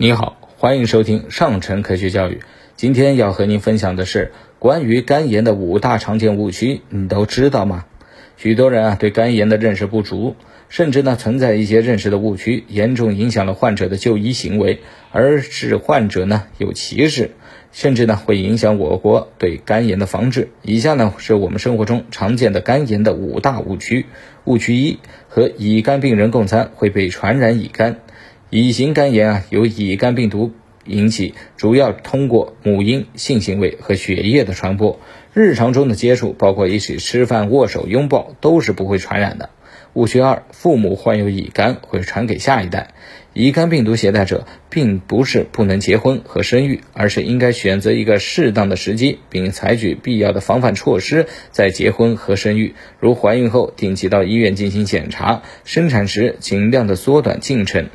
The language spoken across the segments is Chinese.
你好，欢迎收听上城科学教育。今天要和您分享的是关于肝炎的五大常见误区，你都知道吗？许多人啊对肝炎的认识不足，甚至呢存在一些认识的误区，严重影响了患者的就医行为，而使患者呢有歧视，甚至呢会影响我国对肝炎的防治。以下呢是我们生活中常见的肝炎的五大误区。误区一：和乙肝病人共餐会被传染乙肝。乙型肝炎啊，由乙肝病毒引起，主要通过母婴、性行为和血液的传播。日常中的接触，包括一起吃饭、握手、拥抱，都是不会传染的。误区二：父母患有乙肝会传给下一代。乙肝病毒携带者并不是不能结婚和生育，而是应该选择一个适当的时机，并采取必要的防范措施再结婚和生育。如怀孕后定期到医院进行检查，生产时尽量的缩短进程。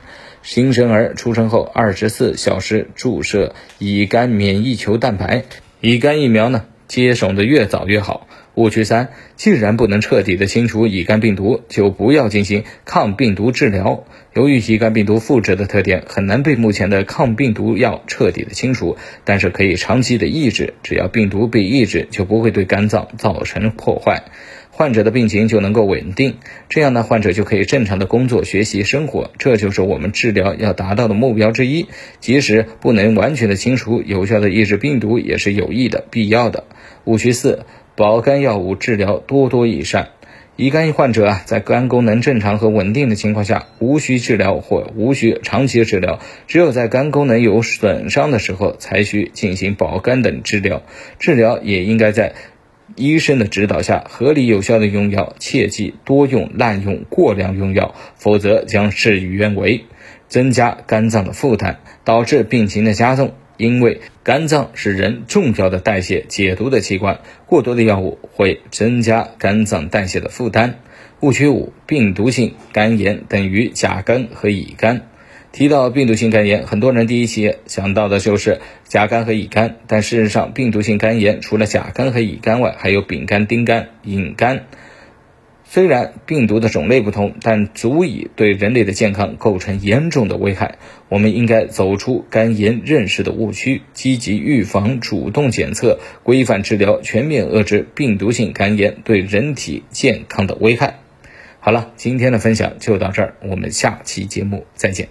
新生儿出生后二十四小时注射乙肝免疫球蛋白，乙肝疫苗呢，接种的越早越好。误区三：既然不能彻底的清除乙肝病毒，就不要进行抗病毒治疗。由于乙肝病毒复制的特点，很难被目前的抗病毒药彻底的清除，但是可以长期的抑制。只要病毒被抑制，就不会对肝脏造成破坏，患者的病情就能够稳定。这样呢，患者就可以正常的工作、学习、生活。这就是我们治疗要达到的目标之一。即使不能完全的清除，有效的抑制病毒也是有益的、必要的。误区四。保肝药物治疗多多益善，乙肝患者啊，在肝功能正常和稳定的情况下，无需治疗或无需长期治疗，只有在肝功能有损伤的时候，才需进行保肝等治疗。治疗也应该在医生的指导下，合理有效的用药，切忌多用、滥用、过量用药，否则将事与愿违，增加肝脏的负担，导致病情的加重。因为肝脏是人重要的代谢解毒的器官，过多的药物会增加肝脏代谢的负担。误区五：病毒性肝炎等于甲肝和乙肝。提到病毒性肝炎，很多人第一期想到的就是甲肝和乙肝，但事实上，病毒性肝炎除了甲肝和乙肝外，还有丙肝、丁肝、乙肝。虽然病毒的种类不同，但足以对人类的健康构成严重的危害。我们应该走出肝炎认识的误区，积极预防、主动检测、规范治疗，全面遏制病毒性肝炎对人体健康的危害。好了，今天的分享就到这儿，我们下期节目再见。